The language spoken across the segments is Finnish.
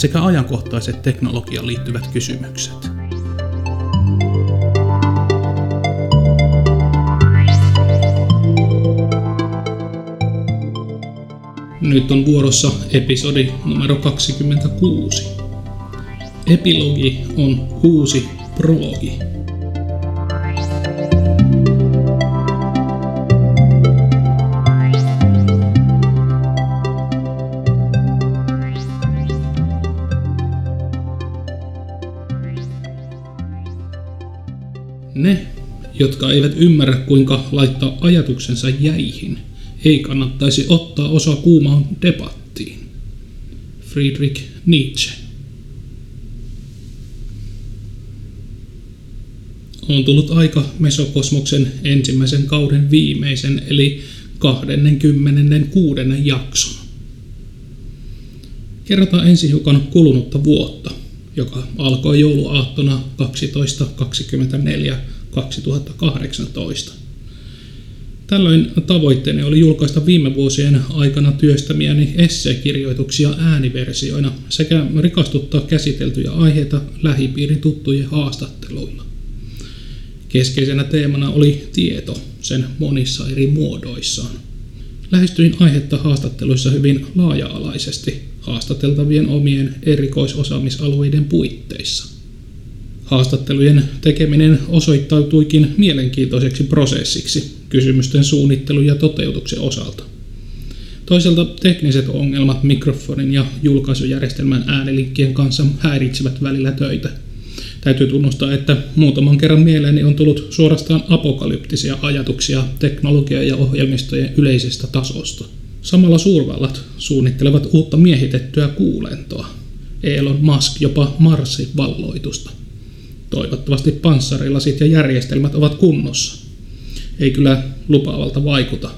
sekä ajankohtaiset teknologiaan liittyvät kysymykset. Nyt on vuorossa episodi numero 26. Epilogi on uusi prologi. Ne, jotka eivät ymmärrä kuinka laittaa ajatuksensa jäihin, ei kannattaisi ottaa osa kuumaan debattiin. Friedrich Nietzsche. On tullut aika Mesokosmoksen ensimmäisen kauden viimeisen eli 26. jakson. Kerrotaan ensin hiukan kulunutta vuotta – joka alkoi jouluaattona 12.24.2018. Tällöin tavoitteeni oli julkaista viime vuosien aikana työstämiäni esseekirjoituksia ääniversioina sekä rikastuttaa käsiteltyjä aiheita lähipiirin tuttujen haastatteluilla. Keskeisenä teemana oli tieto sen monissa eri muodoissaan. Lähestyin aihetta haastatteluissa hyvin laaja-alaisesti, haastateltavien omien erikoisosaamisalueiden puitteissa. Haastattelujen tekeminen osoittautuikin mielenkiintoiseksi prosessiksi kysymysten suunnittelu ja toteutuksen osalta. Toisaalta tekniset ongelmat mikrofonin ja julkaisujärjestelmän äänilinkkien kanssa häiritsevät välillä töitä. Täytyy tunnustaa, että muutaman kerran mieleeni on tullut suorastaan apokalyptisia ajatuksia teknologia- ja ohjelmistojen yleisestä tasosta – Samalla suurvallat suunnittelevat uutta miehitettyä kuulentoa. Elon Musk jopa Marsin valloitusta. Toivottavasti panssarilasit ja järjestelmät ovat kunnossa. Ei kyllä lupaavalta vaikuta.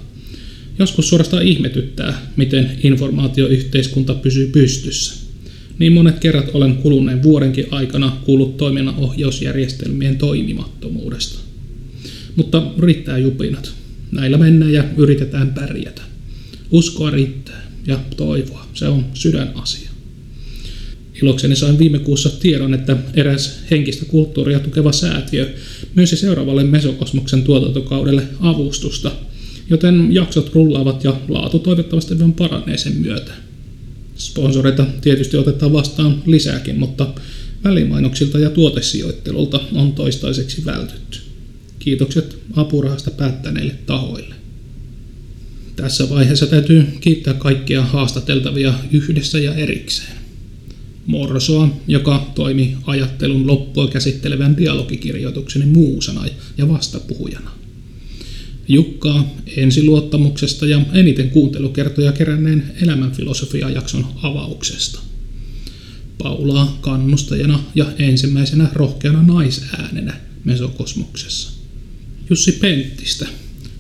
Joskus suorastaan ihmetyttää, miten informaatioyhteiskunta pysyy pystyssä. Niin monet kerrat olen kuluneen vuodenkin aikana kuullut toiminnanohjausjärjestelmien toimimattomuudesta. Mutta riittää jupinat. Näillä mennään ja yritetään pärjätä. Uskoa riittää ja toivoa, se on sydänasia. Ilokseni sain viime kuussa tiedon, että eräs henkistä kulttuuria tukeva säätiö myönsi seuraavalle Mesokosmoksen tuotantokaudelle avustusta, joten jaksot rullaavat ja laatu toivottavasti vielä paranee sen myötä. Sponsoreita tietysti otetaan vastaan lisääkin, mutta välimainoksilta ja tuotesijoittelulta on toistaiseksi vältytty. Kiitokset apurahasta päättäneille tahoille. Tässä vaiheessa täytyy kiittää kaikkia haastateltavia yhdessä ja erikseen. Morsoa, joka toimi ajattelun loppua käsittelevän dialogikirjoitukseni muusana ja vastapuhujana. Jukkaa ensiluottamuksesta ja eniten kuuntelukertoja keränneen elämänfilosofia-jakson avauksesta. Paulaa kannustajana ja ensimmäisenä rohkeana naisäänenä Mesokosmoksessa. Jussi Penttistä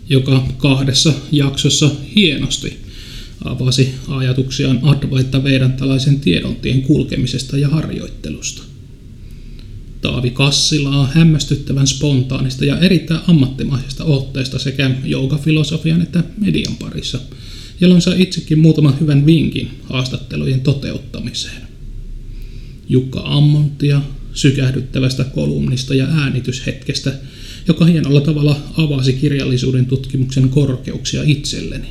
joka kahdessa jaksossa hienosti avasi ajatuksiaan Advaita Vedantalaisen tiedontiin kulkemisesta ja harjoittelusta. Taavi Kassilaa hämmästyttävän spontaanista ja erittäin ammattimaisesta otteesta sekä joogafilosofian että median parissa, jolloin sai itsekin muutaman hyvän vinkin haastattelujen toteuttamiseen. Jukka Ammontia sykähdyttävästä kolumnista ja äänityshetkestä joka hienolla tavalla avasi kirjallisuuden tutkimuksen korkeuksia itselleni.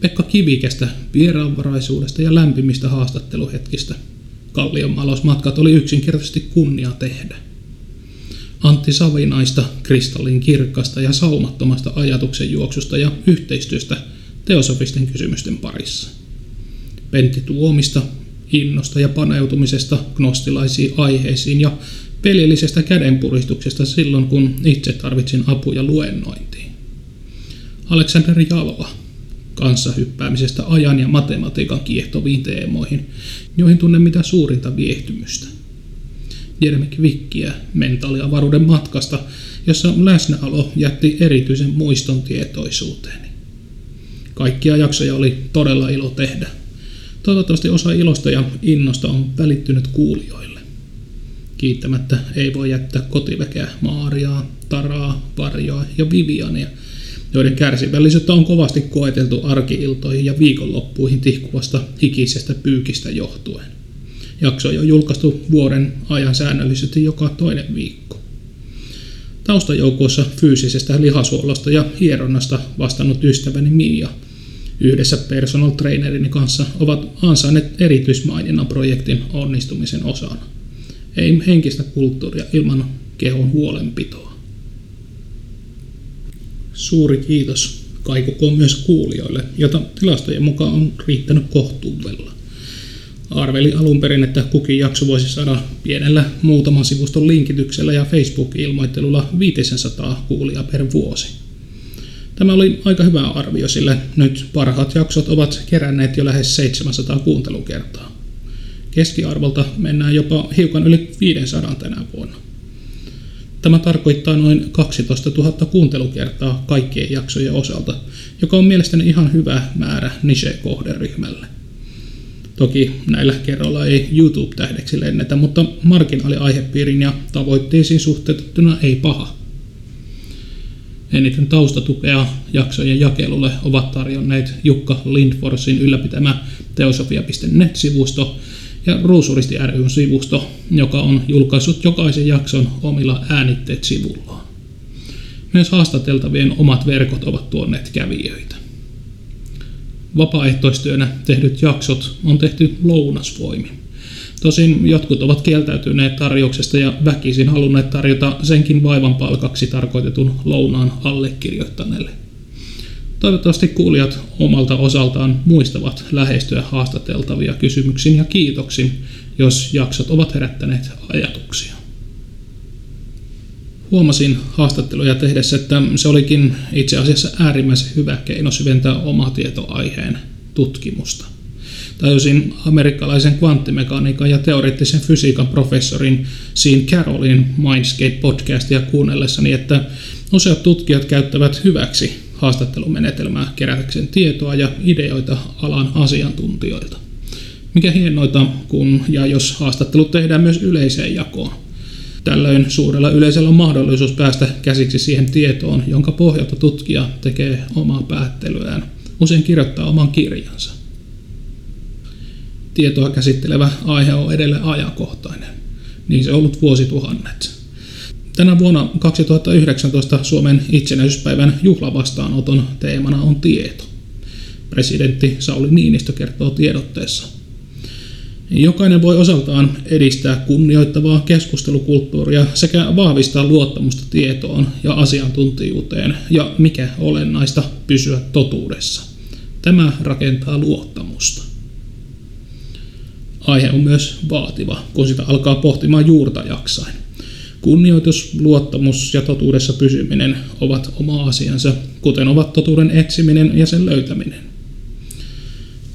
Pekka Kivikästä vieraanvaraisuudesta ja lämpimistä haastatteluhetkistä. Kallion matkat oli yksinkertaisesti kunnia tehdä. Antti Savinaista kristallin kirkasta ja saumattomasta ajatuksen juoksusta ja yhteistyöstä teosofisten kysymysten parissa. Pentti Tuomista innosta ja paneutumisesta gnostilaisiin aiheisiin ja pelillisestä kädenpuristuksesta silloin, kun itse tarvitsin apuja luennointiin. Alexander Jaloa, kanssa hyppäämisestä ajan ja matematiikan kiehtoviin teemoihin, joihin tunnen mitä suurinta viehtymystä. Jeremy Quickia mentaaliavaruuden matkasta, jossa läsnäolo jätti erityisen muiston tietoisuuteeni. Kaikkia jaksoja oli todella ilo tehdä. Toivottavasti osa ilosta ja innosta on välittynyt kuulijoille. Kiittämättä ei voi jättää kotiväkeä Maariaa, Taraa, Varjoa ja Viviania, joiden kärsivällisyyttä on kovasti koeteltu arkiiltoihin ja viikonloppuihin tihkuvasta hikisestä pyykistä johtuen. Jaksoja on julkaistu vuoden ajan säännöllisesti joka toinen viikko. Taustajoukoissa fyysisestä lihasuolosta ja hieronnasta vastannut ystäväni Mia yhdessä personal trainerini kanssa ovat ansainneet erityismaininnan projektin onnistumisen osana. Ei henkistä kulttuuria ilman kehon huolenpitoa. Suuri kiitos kaikukoon myös kuulijoille, jota tilastojen mukaan on riittänyt kohtuudella. Arveli alun perin, että kukin jakso voisi saada pienellä muutaman sivuston linkityksellä ja Facebook-ilmoittelulla 500 kuulia per vuosi. Tämä oli aika hyvä arvio, sillä nyt parhaat jaksot ovat keränneet jo lähes 700 kuuntelukertaa. Keskiarvolta mennään jopa hiukan yli 500 tänä vuonna. Tämä tarkoittaa noin 12 000 kuuntelukertaa kaikkien jaksojen osalta, joka on mielestäni ihan hyvä määrä niche-kohderyhmälle. Toki näillä kerroilla ei YouTube-tähdeksi lennetä, mutta marginaaliaihepiirin ja tavoitteisiin suhteutettuna ei paha. Eniten taustatukea jaksojen jakelulle ovat tarjonneet Jukka Lindforsin ylläpitämä teosofia.net-sivusto ja Ruusuristi ryn sivusto, joka on julkaissut jokaisen jakson omilla äänitteet sivullaan. Myös haastateltavien omat verkot ovat tuoneet kävijöitä. Vapaaehtoistyönä tehdyt jaksot on tehty lounasvoimin. Tosin jotkut ovat kieltäytyneet tarjouksesta ja väkisin halunneet tarjota senkin vaivan palkaksi tarkoitetun lounaan allekirjoittaneelle. Toivottavasti kuulijat omalta osaltaan muistavat lähestyä haastateltavia kysymyksin ja kiitoksin, jos jaksot ovat herättäneet ajatuksia. Huomasin haastatteluja tehdessä, että se olikin itse asiassa äärimmäisen hyvä keino syventää tietoaiheen tutkimusta. Tajusin amerikkalaisen kvanttimekaniikan ja teoreettisen fysiikan professorin Sean Carrollin Mindscape-podcastia kuunnellessani, että useat tutkijat käyttävät hyväksi haastattelumenetelmää kerätäkseen tietoa ja ideoita alan asiantuntijoilta. Mikä hienoita, kun ja jos haastattelut tehdään myös yleiseen jakoon. Tällöin suurella yleisöllä on mahdollisuus päästä käsiksi siihen tietoon, jonka pohjalta tutkija tekee omaa päättelyään, usein kirjoittaa oman kirjansa. Tietoa käsittelevä aihe on edelleen ajankohtainen. Niin se on ollut vuosituhannet. Tänä vuonna 2019 Suomen itsenäisyyspäivän juhlavastaanoton teemana on tieto. Presidentti Sauli Niinistö kertoo tiedotteessa – Jokainen voi osaltaan edistää kunnioittavaa keskustelukulttuuria sekä vahvistaa luottamusta tietoon ja asiantuntijuuteen ja mikä olennaista pysyä totuudessa. Tämä rakentaa luottamusta. Aihe on myös vaativa, kun sitä alkaa pohtimaan juurta jaksain. Kunnioitus, luottamus ja totuudessa pysyminen ovat oma asiansa, kuten ovat totuuden etsiminen ja sen löytäminen.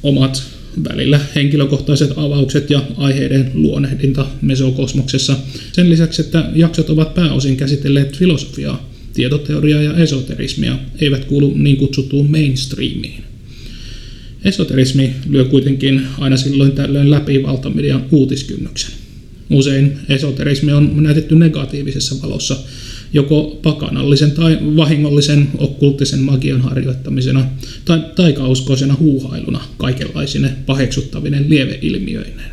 Omat välillä henkilökohtaiset avaukset ja aiheiden luonehdinta mesokosmoksessa. Sen lisäksi, että jaksot ovat pääosin käsitelleet filosofiaa, tietoteoriaa ja esoterismia, eivät kuulu niin kutsuttuun mainstreamiin. Esoterismi lyö kuitenkin aina silloin tällöin läpi valtamedian uutiskynnyksen. Usein esoterismi on näytetty negatiivisessa valossa, joko pakanallisen tai vahingollisen okkulttisen magian harjoittamisena tai taikauskoisena huuhailuna kaikenlaisine paheksuttavinen lieveilmiöineen.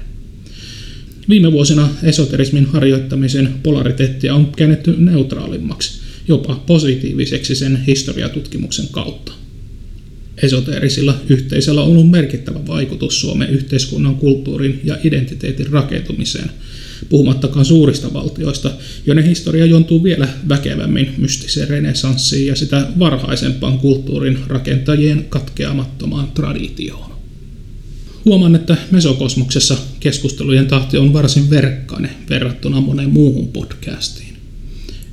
Viime vuosina esoterismin harjoittamisen polariteettia on käännetty neutraalimmaksi, jopa positiiviseksi sen historiatutkimuksen kautta. Esoteerisilla yhteisöllä on ollut merkittävä vaikutus Suomen yhteiskunnan kulttuurin ja identiteetin rakentumiseen – puhumattakaan suurista valtioista, joiden historia jontuu vielä väkevämmin mystiseen renesanssiin ja sitä varhaisempaan kulttuurin rakentajien katkeamattomaan traditioon. Huomaan, että mesokosmoksessa keskustelujen tahti on varsin verkkainen verrattuna moneen muuhun podcastiin.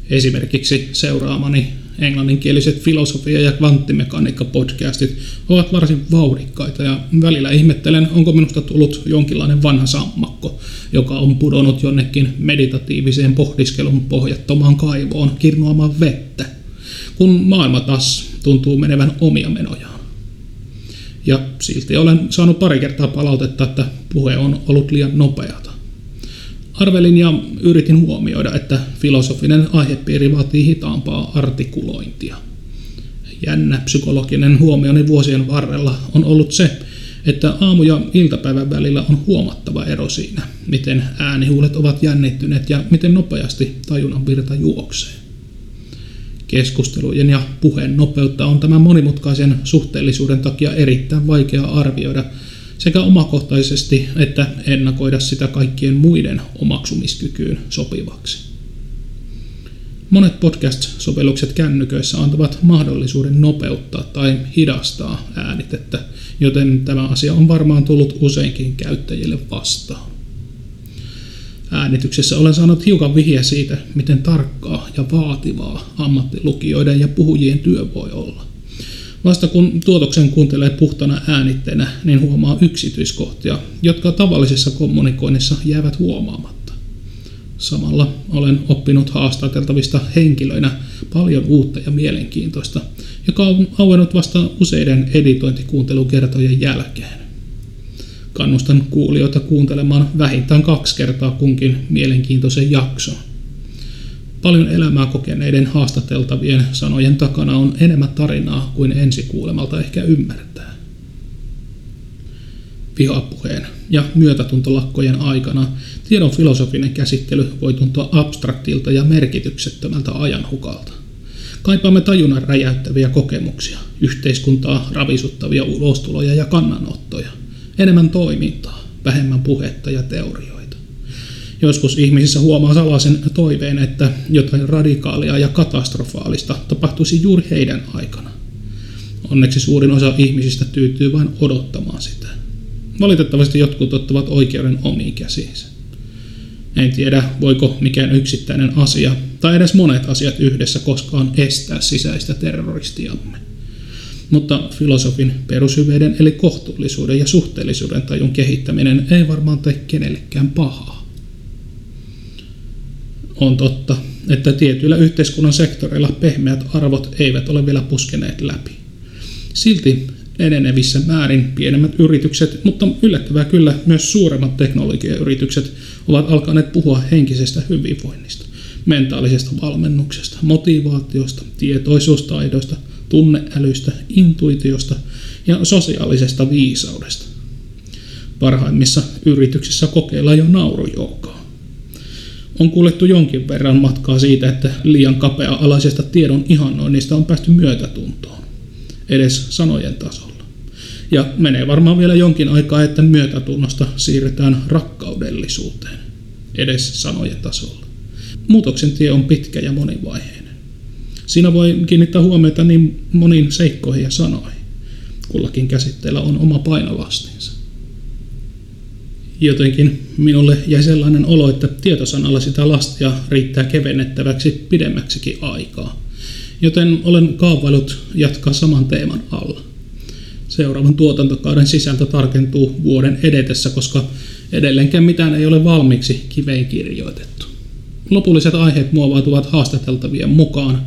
Esimerkiksi seuraamani Englanninkieliset filosofia- ja kvanttimekaniikka-podcastit ovat varsin vauhdikkaita ja välillä ihmettelen, onko minusta tullut jonkinlainen vanha sammakko, joka on pudonnut jonnekin meditatiiviseen pohdiskelun pohjattomaan kaivoon kirnuamaan vettä, kun maailma taas tuntuu menevän omia menojaan. Ja silti olen saanut pari kertaa palautetta, että puhe on ollut liian nopeata. Arvelin ja yritin huomioida, että filosofinen aihepiiri vaatii hitaampaa artikulointia. Jännä psykologinen huomioni vuosien varrella on ollut se, että aamu- ja iltapäivän välillä on huomattava ero siinä, miten äänihuulet ovat jännittyneet ja miten nopeasti tajunnan virta juoksee. Keskustelujen ja puheen nopeutta on tämän monimutkaisen suhteellisuuden takia erittäin vaikea arvioida sekä omakohtaisesti että ennakoida sitä kaikkien muiden omaksumiskykyyn sopivaksi. Monet podcast-sovellukset kännyköissä antavat mahdollisuuden nopeuttaa tai hidastaa äänitettä, joten tämä asia on varmaan tullut useinkin käyttäjille vastaan. Äänityksessä olen saanut hiukan vihiä siitä, miten tarkkaa ja vaativaa ammattilukijoiden ja puhujien työ voi olla. Vasta kun tuotoksen kuuntelee puhtana äänitteenä, niin huomaa yksityiskohtia, jotka tavallisessa kommunikoinnissa jäävät huomaamatta. Samalla olen oppinut haastateltavista henkilöinä paljon uutta ja mielenkiintoista, joka on auennut vasta useiden editointikuuntelukertojen jälkeen. Kannustan kuulijoita kuuntelemaan vähintään kaksi kertaa kunkin mielenkiintoisen jakson. Paljon elämää kokeneiden haastateltavien sanojen takana on enemmän tarinaa kuin ensikuulemalta ehkä ymmärtää. Vihapuheen ja myötätuntolakkojen aikana tiedon filosofinen käsittely voi tuntua abstraktilta ja merkityksettömältä ajanhukalta. Kaipaamme tajunnan räjäyttäviä kokemuksia, yhteiskuntaa ravisuttavia ulostuloja ja kannanottoja – enemmän toimintaa, vähemmän puhetta ja teorioita. Joskus ihmisissä huomaa salaisen toiveen, että jotain radikaalia ja katastrofaalista tapahtuisi juuri heidän aikana. Onneksi suurin osa ihmisistä tyytyy vain odottamaan sitä. Valitettavasti jotkut ottavat oikeuden omiin käsiinsä. En tiedä, voiko mikään yksittäinen asia tai edes monet asiat yhdessä koskaan estää sisäistä terroristiamme mutta filosofin perushyveiden eli kohtuullisuuden ja suhteellisuuden tajun kehittäminen ei varmaan tee kenellekään pahaa. On totta, että tietyillä yhteiskunnan sektoreilla pehmeät arvot eivät ole vielä puskeneet läpi. Silti enenevissä määrin pienemmät yritykset, mutta yllättävää kyllä myös suuremmat teknologiayritykset ovat alkaneet puhua henkisestä hyvinvoinnista, mentaalisesta valmennuksesta, motivaatiosta, tietoisuustaidoista – tunneälystä, intuitiosta ja sosiaalisesta viisaudesta. Parhaimmissa yrityksissä kokeillaan jo naurujoukaa. On kuljettu jonkin verran matkaa siitä, että liian kapea-alaisesta tiedon ihannoinnista on päästy myötätuntoon, edes sanojen tasolla. Ja menee varmaan vielä jonkin aikaa, että myötätunnosta siirrytään rakkaudellisuuteen, edes sanojen tasolla. Muutoksen tie on pitkä ja monivaiheinen. Siinä voi kiinnittää huomiota niin moniin seikkoihin ja sanoihin. Kullakin käsitteellä on oma painolastinsa. Jotenkin minulle jäi sellainen olo, että tietosanalla sitä lastia riittää kevennettäväksi pidemmäksikin aikaa. Joten olen kaavailut jatkaa saman teeman alla. Seuraavan tuotantokauden sisältö tarkentuu vuoden edetessä, koska edelleenkään mitään ei ole valmiiksi kiveen kirjoitettu. Lopulliset aiheet muovautuvat haastateltavien mukaan,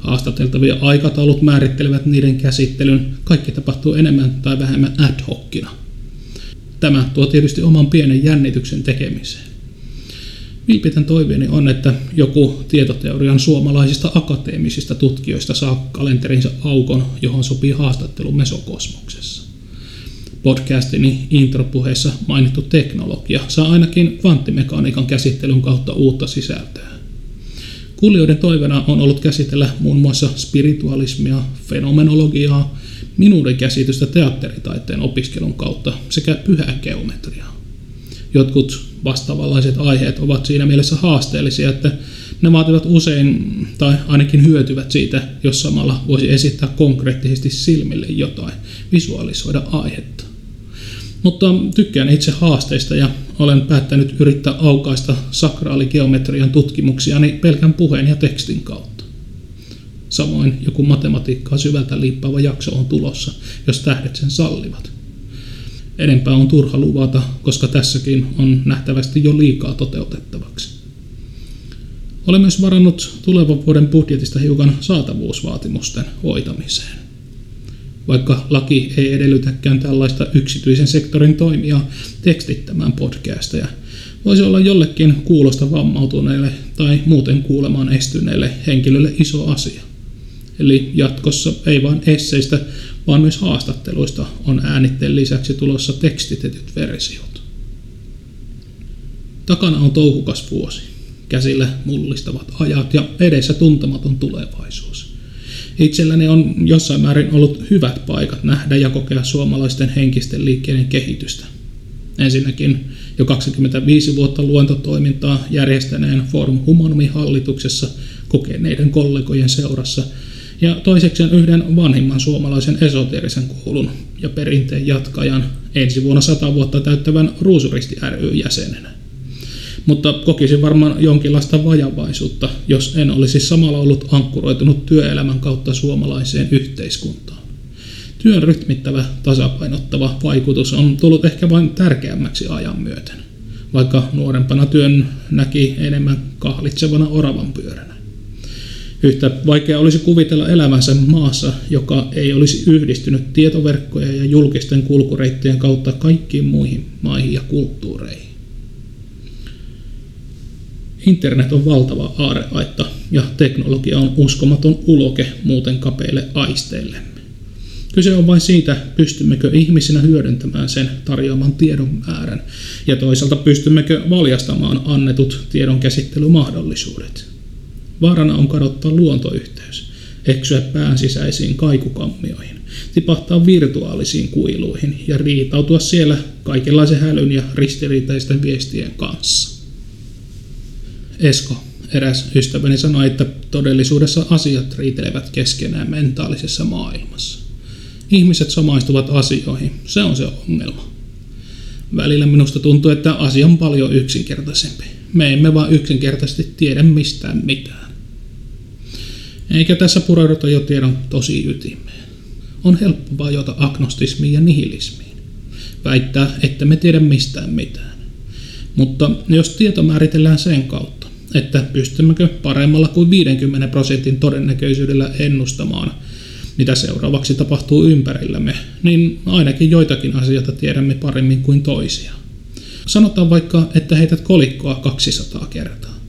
Haastateltavia aikataulut määrittelevät niiden käsittelyn. Kaikki tapahtuu enemmän tai vähemmän ad hocina. Tämä tuo tietysti oman pienen jännityksen tekemiseen. Vilpitän toiveeni on, että joku tietoteorian suomalaisista akateemisista tutkijoista saa kalenterinsa aukon, johon sopii haastattelu mesokosmoksessa. Podcastini intropuheessa mainittu teknologia saa ainakin kvanttimekaniikan käsittelyn kautta uutta sisältöä. Kuulijoiden toivena on ollut käsitellä muun muassa spiritualismia, fenomenologiaa, minuuden käsitystä teatteritaiteen opiskelun kautta sekä pyhää geometriaa. Jotkut vastaavanlaiset aiheet ovat siinä mielessä haasteellisia, että ne vaativat usein, tai ainakin hyötyvät siitä, jos samalla voisi esittää konkreettisesti silmille jotain, visualisoida aihetta. Mutta tykkään itse haasteista ja olen päättänyt yrittää aukaista sakraaligeometrian tutkimuksiani pelkän puheen ja tekstin kautta. Samoin joku matematiikkaa syvältä liippaava jakso on tulossa, jos tähdet sen sallivat. Enempää on turha luvata, koska tässäkin on nähtävästi jo liikaa toteutettavaksi. Olen myös varannut tulevan vuoden budjetista hiukan saatavuusvaatimusten hoitamiseen. Vaikka laki ei edellytäkään tällaista yksityisen sektorin toimia tekstittämään podcasteja, voisi olla jollekin kuulosta vammautuneelle tai muuten kuulemaan estyneelle henkilölle iso asia. Eli jatkossa ei vain esseistä, vaan myös haastatteluista on äänitteen lisäksi tulossa tekstitetyt versiot. Takana on touhukas vuosi, käsillä mullistavat ajat ja edessä tuntematon tulevaisuus. Itselläni on jossain määrin ollut hyvät paikat nähdä ja kokea suomalaisten henkisten liikkeiden kehitystä. Ensinnäkin jo 25 vuotta luentotoimintaa järjestäneen Forum Humanumin hallituksessa kokeneiden kollegojen seurassa – ja toisekseen yhden vanhimman suomalaisen esoteerisen koulun ja perinteen jatkajan ensi vuonna sata vuotta täyttävän Ruusuristi ry jäsenenä. Mutta kokisin varmaan jonkinlaista vajavaisuutta, jos en olisi samalla ollut ankkuroitunut työelämän kautta suomalaiseen yhteiskuntaan. Työn rytmittävä, tasapainottava vaikutus on tullut ehkä vain tärkeämmäksi ajan myöten, vaikka nuorempana työn näki enemmän kahlitsevana oravan pyöränä. Yhtä vaikea olisi kuvitella elämänsä maassa, joka ei olisi yhdistynyt tietoverkkojen ja julkisten kulkureittien kautta kaikkiin muihin maihin ja kulttuureihin. Internet on valtava aareaitta ja teknologia on uskomaton uloke muuten kapeille aisteillemme. Kyse on vain siitä, pystymmekö ihmisinä hyödyntämään sen tarjoaman tiedon määrän ja toisaalta pystymmekö valjastamaan annetut tiedon käsittelymahdollisuudet. Vaarana on kadottaa luontoyhteys, eksyä pään sisäisiin kaikukammioihin, tipahtaa virtuaalisiin kuiluihin ja riitautua siellä kaikenlaisen hälyn ja ristiriitaisten viestien kanssa. Esko, eräs ystäväni sanoi, että todellisuudessa asiat riitelevät keskenään mentaalisessa maailmassa. Ihmiset samaistuvat asioihin, se on se ongelma. Välillä minusta tuntuu, että asia on paljon yksinkertaisempi. Me emme vaan yksinkertaisesti tiedä mistään mitään. Eikä tässä pureuduta jo tiedon tosi ytimeen. On helppo vajota agnostismiin ja nihilismiin. Väittää, että me tiedä mistään mitään. Mutta jos tieto määritellään sen kautta, että pystymmekö paremmalla kuin 50 prosentin todennäköisyydellä ennustamaan, mitä seuraavaksi tapahtuu ympärillämme, niin ainakin joitakin asioita tiedämme paremmin kuin toisia. Sanotaan vaikka, että heität kolikkoa 200 kertaa.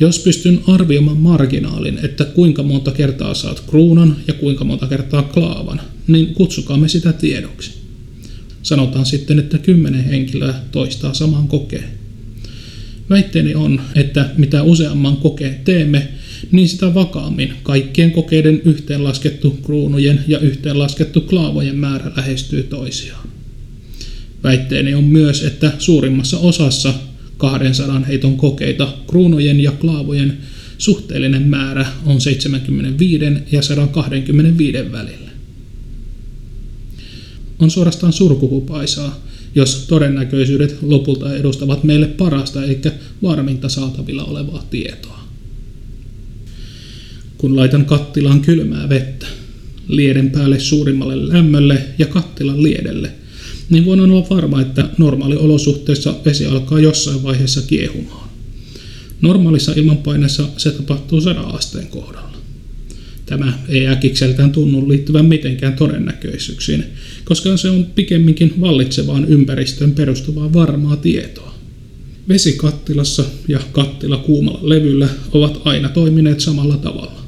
Jos pystyn arvioimaan marginaalin, että kuinka monta kertaa saat kruunan ja kuinka monta kertaa klaavan, niin kutsukaamme sitä tiedoksi. Sanotaan sitten, että kymmenen henkilöä toistaa saman kokeen. Väitteeni on, että mitä useamman kokeen teemme, niin sitä vakaammin kaikkien kokeiden yhteenlaskettu kruunujen ja yhteenlaskettu klaavojen määrä lähestyy toisiaan. Väitteeni on myös, että suurimmassa osassa 200 heiton kokeita kruunojen ja klaavojen suhteellinen määrä on 75 ja 125 välillä. On suorastaan surkuhupaisaa, jos todennäköisyydet lopulta edustavat meille parasta eikä varminta saatavilla olevaa tietoa. Kun laitan kattilaan kylmää vettä, lieden päälle suurimmalle lämmölle ja kattilan liedelle – niin voin olla varma, että normaaliolosuhteissa vesi alkaa jossain vaiheessa kiehumaan. Normaalissa ilmanpaineessa se tapahtuu 100 asteen kohdalla. Tämä ei äkikseltään tunnu liittyvän mitenkään todennäköisyyksiin, koska se on pikemminkin vallitsevaan ympäristöön perustuvaa varmaa tietoa. Vesi kattilassa ja kattila kuumalla levyllä ovat aina toimineet samalla tavalla.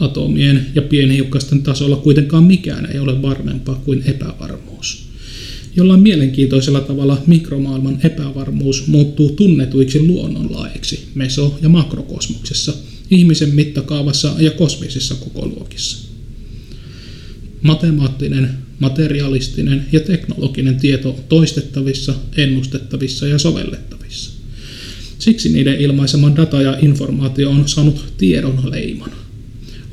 Atomien ja pienhiukkasten tasolla kuitenkaan mikään ei ole varmempaa kuin epävarmuus. Jollain mielenkiintoisella tavalla mikromaailman epävarmuus muuttuu tunnetuiksi luonnonlaeiksi meso- ja makrokosmoksessa, ihmisen mittakaavassa ja kosmisissa kokoluokissa. Matemaattinen, materialistinen ja teknologinen tieto toistettavissa, ennustettavissa ja sovellettavissa. Siksi niiden ilmaisema data ja informaatio on saanut tiedon leiman.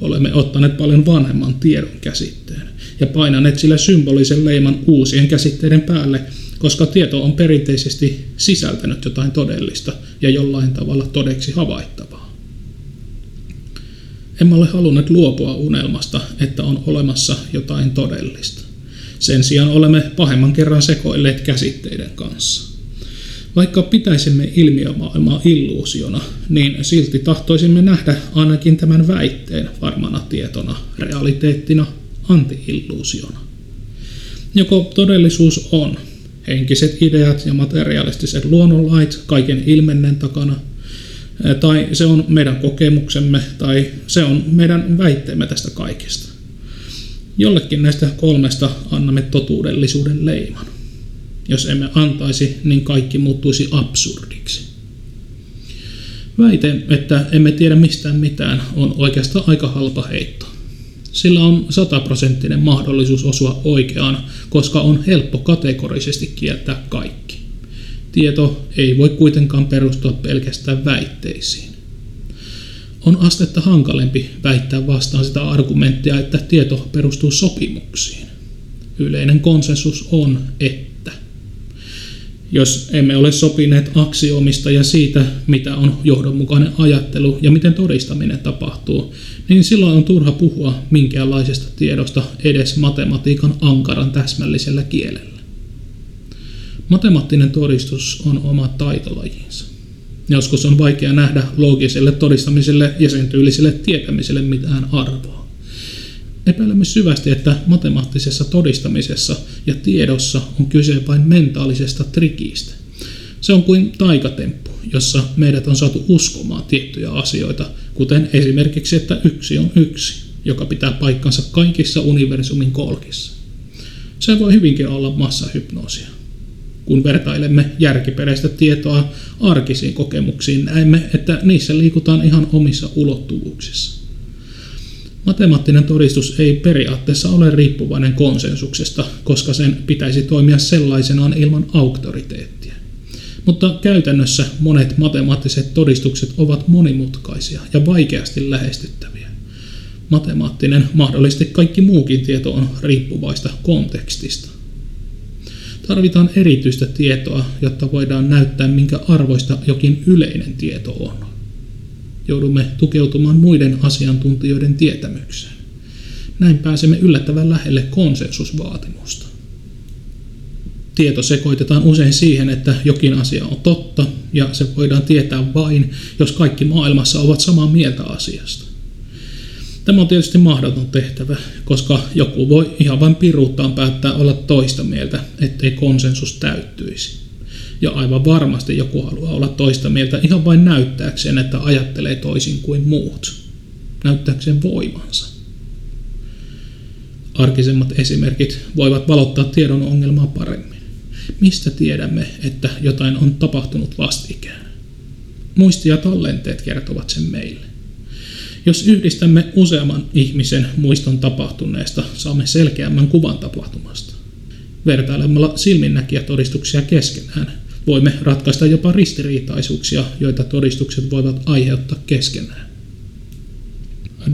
Olemme ottaneet paljon vanhemman tiedon käsitteen ja painaneet sille symbolisen leiman uusien käsitteiden päälle, koska tieto on perinteisesti sisältänyt jotain todellista ja jollain tavalla todeksi havaittavaa. Emme ole halunneet luopua unelmasta, että on olemassa jotain todellista. Sen sijaan olemme pahemman kerran sekoilleet käsitteiden kanssa. Vaikka pitäisimme ilmiömaailmaa illuusiona, niin silti tahtoisimme nähdä ainakin tämän väitteen varmana tietona, realiteettina, anti-illuusiona. Joko todellisuus on henkiset ideat ja materialistiset luonnonlait kaiken ilmennen takana, tai se on meidän kokemuksemme, tai se on meidän väitteemme tästä kaikesta. Jollekin näistä kolmesta annamme totuudellisuuden leiman. Jos emme antaisi, niin kaikki muuttuisi absurdiksi. Väite, että emme tiedä mistään mitään, on oikeastaan aika halpa heitto. Sillä on sataprosenttinen mahdollisuus osua oikeaan, koska on helppo kategorisesti kieltää kaikki. Tieto ei voi kuitenkaan perustua pelkästään väitteisiin. On astetta hankalempi väittää vastaan sitä argumenttia, että tieto perustuu sopimuksiin. Yleinen konsensus on, että jos emme ole sopineet aksioomista ja siitä, mitä on johdonmukainen ajattelu ja miten todistaminen tapahtuu, niin silloin on turha puhua minkäänlaisesta tiedosta edes matematiikan ankaran täsmällisellä kielellä. Matemaattinen todistus on oma taitolajinsa. Joskus on vaikea nähdä loogiselle todistamiselle ja sen tyyliselle tietämiselle mitään arvoa. Epäilemme syvästi, että matemaattisessa todistamisessa ja tiedossa on kyse vain mentaalisesta trikistä. Se on kuin taikatemppu, jossa meidät on saatu uskomaan tiettyjä asioita, kuten esimerkiksi, että yksi on yksi, joka pitää paikkansa kaikissa universumin kolkissa. Se voi hyvinkin olla massahypnoosia. Kun vertailemme järkiperäistä tietoa arkisiin kokemuksiin, näemme, että niissä liikutaan ihan omissa ulottuvuuksissa. Matemaattinen todistus ei periaatteessa ole riippuvainen konsensuksesta, koska sen pitäisi toimia sellaisenaan ilman auktoriteettia. Mutta käytännössä monet matemaattiset todistukset ovat monimutkaisia ja vaikeasti lähestyttäviä. Matemaattinen, mahdollisesti kaikki muukin tieto on riippuvaista kontekstista. Tarvitaan erityistä tietoa, jotta voidaan näyttää, minkä arvoista jokin yleinen tieto on. Joudumme tukeutumaan muiden asiantuntijoiden tietämykseen. Näin pääsemme yllättävän lähelle konsensusvaatimusta. Tieto sekoitetaan usein siihen, että jokin asia on totta, ja se voidaan tietää vain, jos kaikki maailmassa ovat samaa mieltä asiasta. Tämä on tietysti mahdoton tehtävä, koska joku voi ihan vain piruuttaan päättää olla toista mieltä, ettei konsensus täyttyisi. Ja aivan varmasti joku haluaa olla toista mieltä ihan vain näyttääkseen, että ajattelee toisin kuin muut. Näyttääkseen voimansa. Arkisemmat esimerkit voivat valottaa tiedon ongelmaa paremmin. Mistä tiedämme, että jotain on tapahtunut vastikään? Muisti ja tallenteet kertovat sen meille. Jos yhdistämme useamman ihmisen muiston tapahtuneesta, saamme selkeämmän kuvan tapahtumasta. Vertailemalla silminnäkijätodistuksia keskenään voimme ratkaista jopa ristiriitaisuuksia, joita todistukset voivat aiheuttaa keskenään.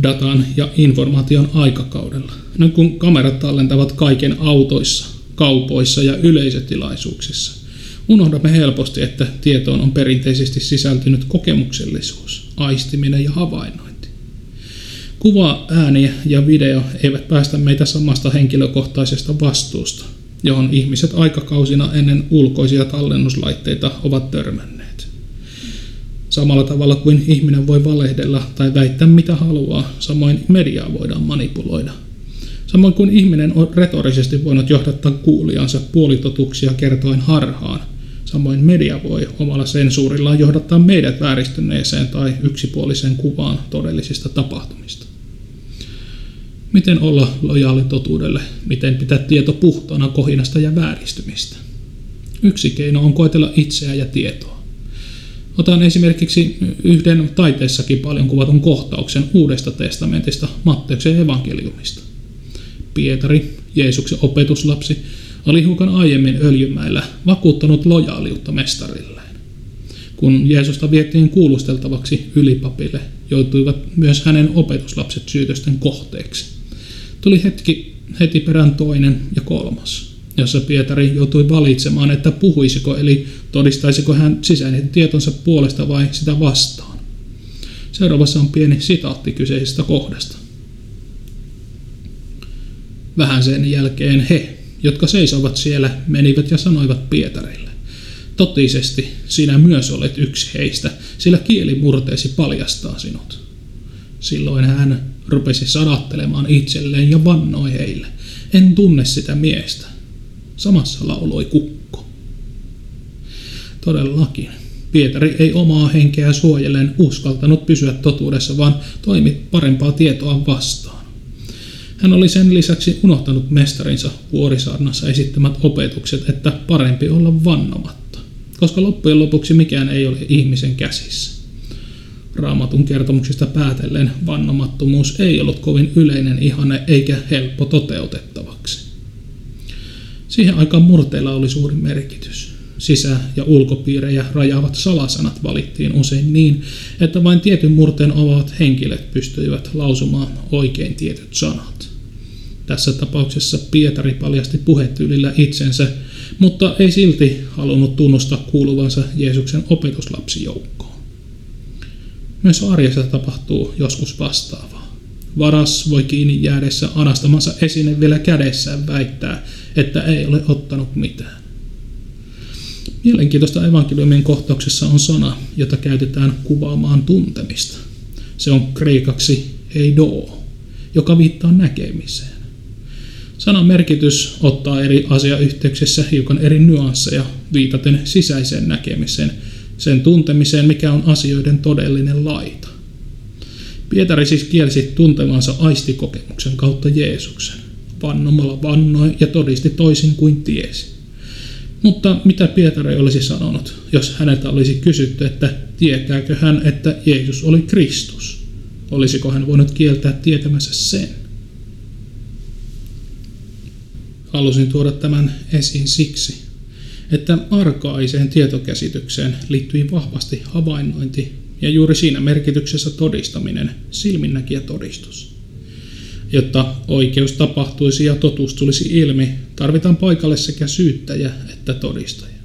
Datan ja informaation aikakaudella. Nyt kun kamerat tallentavat kaiken autoissa, kaupoissa ja yleisötilaisuuksissa, unohdamme helposti, että tietoon on perinteisesti sisältynyt kokemuksellisuus, aistiminen ja havainnointi. Kuva, ääni ja video eivät päästä meitä samasta henkilökohtaisesta vastuusta, johon ihmiset aikakausina ennen ulkoisia tallennuslaitteita ovat törmänneet. Samalla tavalla kuin ihminen voi valehdella tai väittää mitä haluaa, samoin mediaa voidaan manipuloida. Samoin kuin ihminen on retorisesti voinut johdattaa kuulijansa puolitotuksia kertoen harhaan, samoin media voi omalla sensuurillaan johdattaa meidät vääristyneeseen tai yksipuoliseen kuvaan todellisista tapahtumista. Miten olla lojaali totuudelle? Miten pitää tieto puhtaana kohinasta ja vääristymistä? Yksi keino on koetella itseä ja tietoa. Otan esimerkiksi yhden taiteessakin paljon kuvatun kohtauksen Uudesta testamentista Matteuksen evankeliumista. Pietari, Jeesuksen opetuslapsi, oli hiukan aiemmin Öljymäellä vakuuttanut lojaaliutta mestarilleen. Kun Jeesusta viettiin kuulusteltavaksi ylipapille, joutuivat myös hänen opetuslapset syytösten kohteeksi. Tuli hetki heti perään toinen ja kolmas, jossa Pietari joutui valitsemaan, että puhuisiko eli todistaisiko hän sisäinen tietonsa puolesta vai sitä vastaan. Seuraavassa on pieni sitaatti kyseisestä kohdasta. Vähän sen jälkeen he, jotka seisovat siellä, menivät ja sanoivat Pietarille. Totisesti sinä myös olet yksi heistä, sillä kielimurteesi paljastaa sinut. Silloin hän rupesi sadattelemaan itselleen ja vannoi heille. En tunne sitä miestä. Samassa lauloi kukko. Todellakin. Pietari ei omaa henkeä suojellen uskaltanut pysyä totuudessa, vaan toimi parempaa tietoa vastaan. Hän oli sen lisäksi unohtanut mestarinsa vuorisaarnassa esittämät opetukset, että parempi olla vannomatta, koska loppujen lopuksi mikään ei ole ihmisen käsissä. Raamatun kertomuksista päätellen vannomattomuus ei ollut kovin yleinen ihanne eikä helppo toteutettavaksi. Siihen aikaan murteilla oli suuri merkitys. Sisä- ja ulkopiirejä rajaavat salasanat valittiin usein niin, että vain tietyn murteen ovat henkilöt pystyivät lausumaan oikein tietyt sanat. Tässä tapauksessa Pietari paljasti puhetyylillä itsensä, mutta ei silti halunnut tunnustaa kuuluvansa Jeesuksen opetuslapsijoukkoon. Myös arjessa tapahtuu joskus vastaavaa. Varas voi kiinni jäädessä anastamansa esine vielä kädessään väittää, että ei ole ottanut mitään. Mielenkiintoista evankeliumin kohtauksessa on sana, jota käytetään kuvaamaan tuntemista. Se on kreikaksi heido, joka viittaa näkemiseen. Sanan merkitys ottaa eri asiayhteyksissä hiukan eri nyansseja viitaten sisäiseen näkemiseen, sen tuntemiseen, mikä on asioiden todellinen laita. Pietari siis kielsi tuntemansa aistikokemuksen kautta Jeesuksen. Vannomalla vannoi ja todisti toisin kuin tiesi. Mutta mitä Pietari olisi sanonut, jos häneltä olisi kysytty, että tietääkö hän, että Jeesus oli Kristus? Olisiko hän voinut kieltää tietämänsä sen? Halusin tuoda tämän esiin siksi, että arkaiseen tietokäsitykseen liittyi vahvasti havainnointi ja juuri siinä merkityksessä todistaminen, silminnäkijä todistus. Jotta oikeus tapahtuisi ja totuus tulisi ilmi, tarvitaan paikalle sekä syyttäjä että todistaja.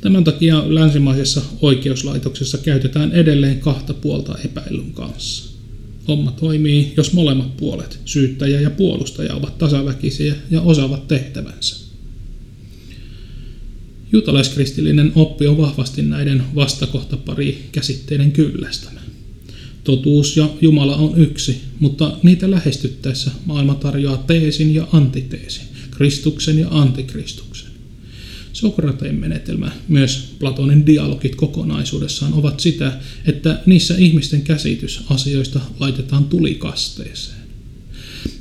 Tämän takia länsimaisessa oikeuslaitoksessa käytetään edelleen kahta puolta epäilyn kanssa. Homma toimii, jos molemmat puolet, syyttäjä ja puolustaja, ovat tasaväkisiä ja osaavat tehtävänsä. Juutalaiskristillinen oppi on vahvasti näiden vastakohtapari käsitteiden kyllästämä. Totuus ja Jumala on yksi, mutta niitä lähestyttäessä maailma tarjoaa teesin ja antiteesin, Kristuksen ja antikristuksen. Sokrateen menetelmä, myös Platonin dialogit kokonaisuudessaan ovat sitä, että niissä ihmisten käsitys asioista laitetaan tulikasteeseen.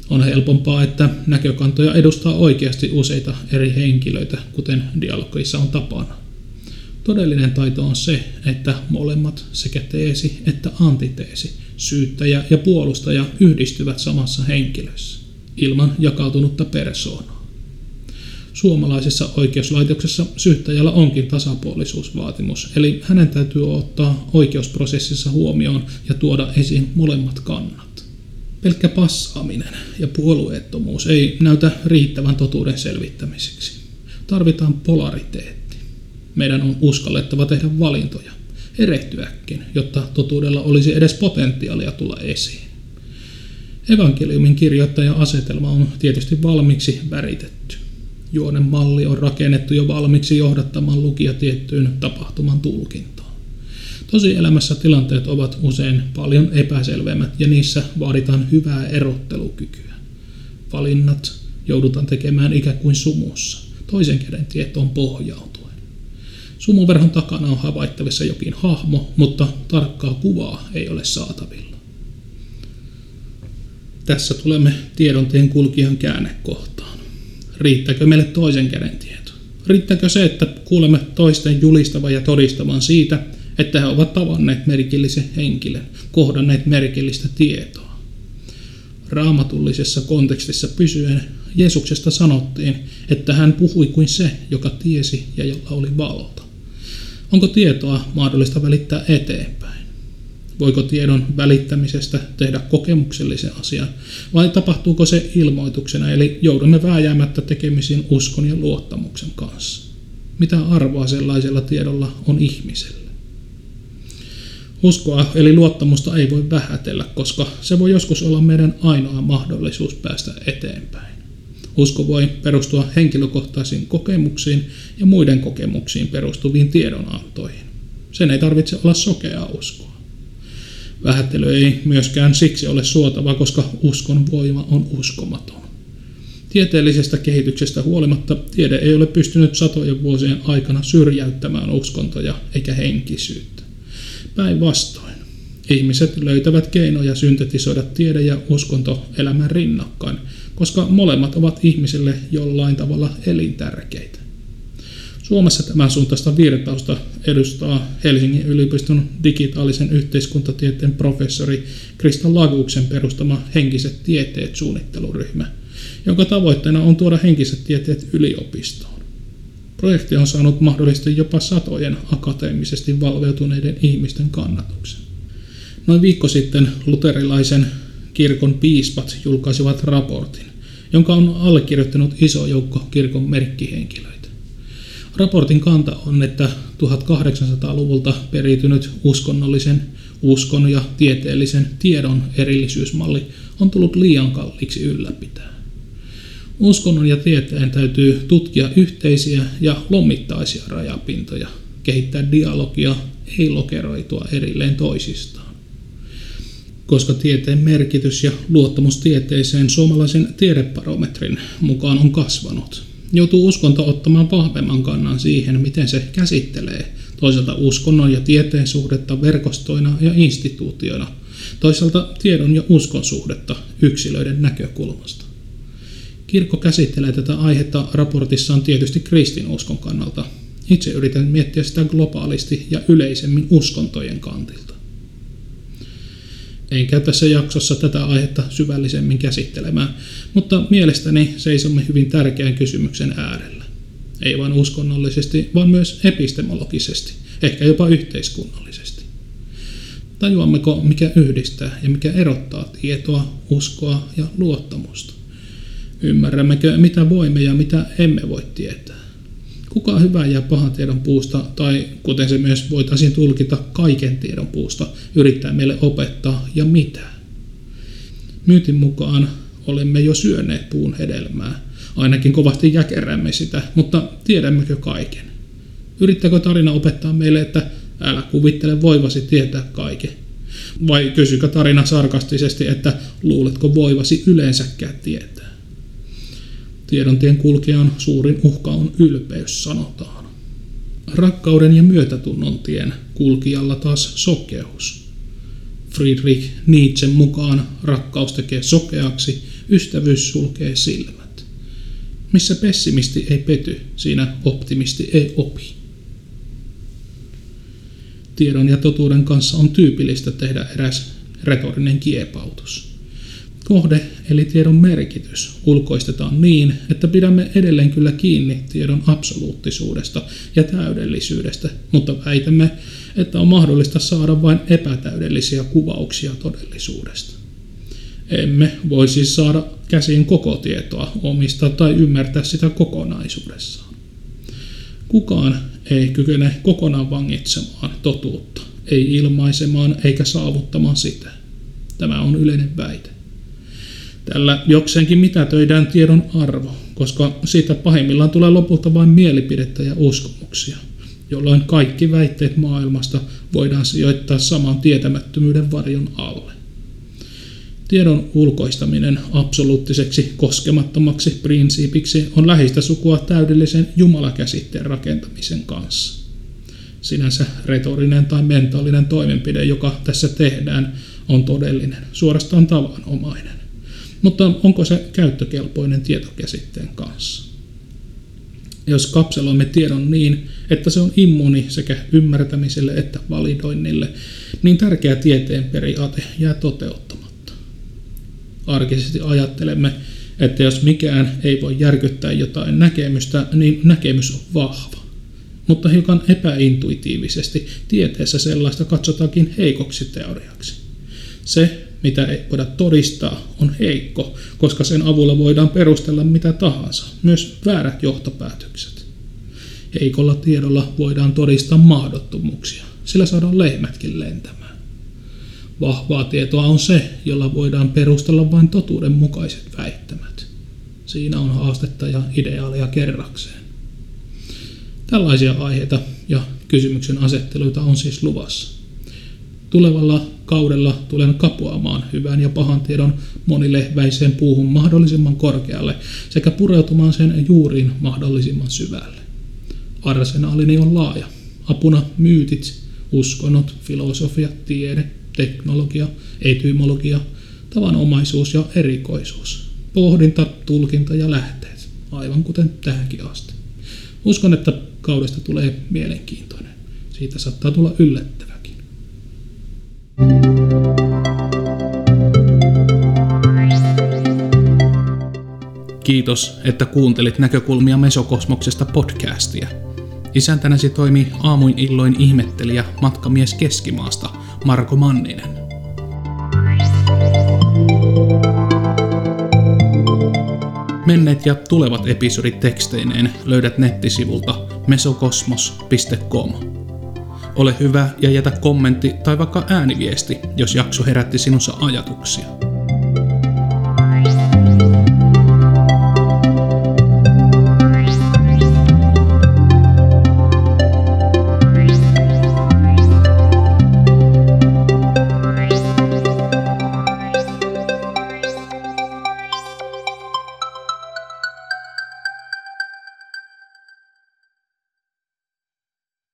On helpompaa, että näkökantoja edustaa oikeasti useita eri henkilöitä, kuten dialogissa on tapana. Todellinen taito on se, että molemmat, sekä teesi että antiteesi, syyttäjä ja puolustaja yhdistyvät samassa henkilössä, ilman jakautunutta persoonaa. Suomalaisessa oikeuslaitoksessa syyttäjällä onkin tasapuolisuusvaatimus, eli hänen täytyy ottaa oikeusprosessissa huomioon ja tuoda esiin molemmat kannat. Pelkkä passaaminen ja puolueettomuus ei näytä riittävän totuuden selvittämiseksi. Tarvitaan polariteetti. Meidän on uskallettava tehdä valintoja, erehtyäkin, jotta totuudella olisi edes potentiaalia tulla esiin. Evankeliumin kirjoittaja asetelma on tietysti valmiiksi väritetty. Juonen malli on rakennettu jo valmiiksi johdattamaan lukija tiettyyn tapahtuman tulkintaan. Tosielämässä tilanteet ovat usein paljon epäselvemmät ja niissä vaaditaan hyvää erottelukykyä. Valinnat joudutaan tekemään ikään kuin sumussa, toisen käden tietoon pohjautuen. Sumuverhon takana on havaittavissa jokin hahmo, mutta tarkkaa kuvaa ei ole saatavilla. Tässä tulemme tiedonteen kulkijan käännekohtaan. Riittääkö meille toisen käden tieto? Riittääkö se, että kuulemme toisten julistavan ja todistavan siitä, että he ovat tavanneet merkillisen henkilön, kohdanneet merkillistä tietoa? Raamatullisessa kontekstissa pysyen Jeesuksesta sanottiin, että hän puhui kuin se, joka tiesi ja jolla oli valta. Onko tietoa mahdollista välittää eteenpäin? Voiko tiedon välittämisestä tehdä kokemuksellisen asian, vai tapahtuuko se ilmoituksena, eli joudumme vääjäämättä tekemisiin uskon ja luottamuksen kanssa? Mitä arvoa sellaisella tiedolla on ihmiselle? Uskoa eli luottamusta ei voi vähätellä, koska se voi joskus olla meidän ainoa mahdollisuus päästä eteenpäin. Usko voi perustua henkilökohtaisiin kokemuksiin ja muiden kokemuksiin perustuviin tiedonantoihin. Sen ei tarvitse olla sokeaa uskoa. Vähättely ei myöskään siksi ole suotava, koska uskon voima on uskomaton. Tieteellisestä kehityksestä huolimatta tiede ei ole pystynyt satojen vuosien aikana syrjäyttämään uskontoja eikä henkisyyttä. Päinvastoin, ihmiset löytävät keinoja syntetisoida tiede ja uskonto elämän rinnakkain, koska molemmat ovat ihmiselle jollain tavalla elintärkeitä. Suomessa tämän suuntaista virtausta edustaa Helsingin yliopiston digitaalisen yhteiskuntatieteen professori Krista Laguksen perustama Henkiset tieteet suunnitteluryhmä, jonka tavoitteena on tuoda henkiset tieteet yliopistoon. Projekti on saanut mahdollisesti jopa satojen akateemisesti valveutuneiden ihmisten kannatuksen. Noin viikko sitten luterilaisen kirkon piispat julkaisivat raportin, jonka on allekirjoittanut iso joukko kirkon merkkihenkilöitä. Raportin kanta on, että 1800-luvulta periytynyt uskonnollisen, uskon ja tieteellisen tiedon erillisyysmalli on tullut liian kalliiksi ylläpitää. Uskonnon ja tieteen täytyy tutkia yhteisiä ja lomittaisia rajapintoja, kehittää dialogia, ei lokeroitua erilleen toisistaan. Koska tieteen merkitys ja luottamus tieteeseen suomalaisen tiedeparometrin mukaan on kasvanut, joutuu uskonto ottamaan vahvemman kannan siihen, miten se käsittelee toisaalta uskonnon ja tieteen suhdetta verkostoina ja instituutioina, toisaalta tiedon ja uskon suhdetta yksilöiden näkökulmasta. Kirkko käsittelee tätä aihetta raportissaan tietysti kristinuskon kannalta. Itse yritän miettiä sitä globaalisti ja yleisemmin uskontojen kantilta. En käy tässä jaksossa tätä aihetta syvällisemmin käsittelemään, mutta mielestäni seisomme hyvin tärkeän kysymyksen äärellä. Ei vain uskonnollisesti, vaan myös epistemologisesti, ehkä jopa yhteiskunnallisesti. Tajuammeko, mikä yhdistää ja mikä erottaa tietoa, uskoa ja luottamusta? Ymmärrämmekö, mitä voimme ja mitä emme voi tietää? Kuka hyvä ja pahan tiedon puusta, tai kuten se myös voitaisiin tulkita kaiken tiedon puusta, yrittää meille opettaa ja mitä? Myytin mukaan olemme jo syöneet puun hedelmää, ainakin kovasti jäkerämme sitä, mutta tiedämmekö kaiken? Yrittääkö tarina opettaa meille, että älä kuvittele voivasi tietää kaiken? Vai kysykö tarina sarkastisesti, että luuletko voivasi yleensäkään tietää? Tiedontien kulkijan suurin uhka on ylpeys, sanotaan. Rakkauden ja myötätunnon tien kulkijalla taas sokeus. Friedrich Nietzschen mukaan rakkaus tekee sokeaksi, ystävyys sulkee silmät. Missä pessimisti ei pety, siinä optimisti ei opi. Tiedon ja totuuden kanssa on tyypillistä tehdä eräs retorinen kiepautus. Kohde eli tiedon merkitys ulkoistetaan niin, että pidämme edelleen kyllä kiinni tiedon absoluuttisuudesta ja täydellisyydestä, mutta väitämme, että on mahdollista saada vain epätäydellisiä kuvauksia todellisuudesta. Emme voi siis saada käsiin koko tietoa, omista tai ymmärtää sitä kokonaisuudessaan. Kukaan ei kykene kokonaan vangitsemaan totuutta, ei ilmaisemaan eikä saavuttamaan sitä. Tämä on yleinen väite. Tällä jokseenkin mitätöidään tiedon arvo, koska siitä pahimmillaan tulee lopulta vain mielipidettä ja uskomuksia, jolloin kaikki väitteet maailmasta voidaan sijoittaa saman tietämättömyyden varjon alle. Tiedon ulkoistaminen absoluuttiseksi koskemattomaksi prinsiipiksi on läheistä sukua täydellisen jumalakäsitteen rakentamisen kanssa. Sinänsä retorinen tai mentaalinen toimenpide, joka tässä tehdään, on todellinen, suorastaan tavanomainen mutta onko se käyttökelpoinen tietokäsitteen kanssa? Jos kapseloimme tiedon niin, että se on immuuni sekä ymmärtämiselle että validoinnille, niin tärkeä tieteen periaate jää toteuttamatta. Arkisesti ajattelemme, että jos mikään ei voi järkyttää jotain näkemystä, niin näkemys on vahva. Mutta hiukan epäintuitiivisesti tieteessä sellaista katsotaankin heikoksi teoriaksi. Se, mitä ei voida todistaa, on heikko, koska sen avulla voidaan perustella mitä tahansa, myös väärät johtopäätökset. Heikolla tiedolla voidaan todistaa mahdottomuuksia, sillä saadaan lehmätkin lentämään. Vahvaa tietoa on se, jolla voidaan perustella vain totuudenmukaiset väittämät. Siinä on haastetta ja ideaalia kerrakseen. Tällaisia aiheita ja kysymyksen asetteluita on siis luvassa. Tulevalla kaudella tulen kapuamaan hyvän ja pahan tiedon monilehväiseen puuhun mahdollisimman korkealle sekä pureutumaan sen juuriin mahdollisimman syvälle. Arsenaalini on laaja. Apuna myytit, uskonnot, filosofia, tiede, teknologia, etymologia, tavanomaisuus ja erikoisuus, pohdinta, tulkinta ja lähteet, aivan kuten tähänkin asti. Uskon, että kaudesta tulee mielenkiintoinen. Siitä saattaa tulla yllättäväkin. Kiitos, että kuuntelit näkökulmia Mesokosmoksesta podcastia. Isäntänäsi toimii aamuin illoin ihmettelijä matkamies Keskimaasta Marko Manninen. Menneet ja tulevat episodit teksteineen löydät nettisivulta mesokosmos.com. Ole hyvä ja jätä kommentti tai vaikka ääniviesti, jos jakso herätti sinussa ajatuksia.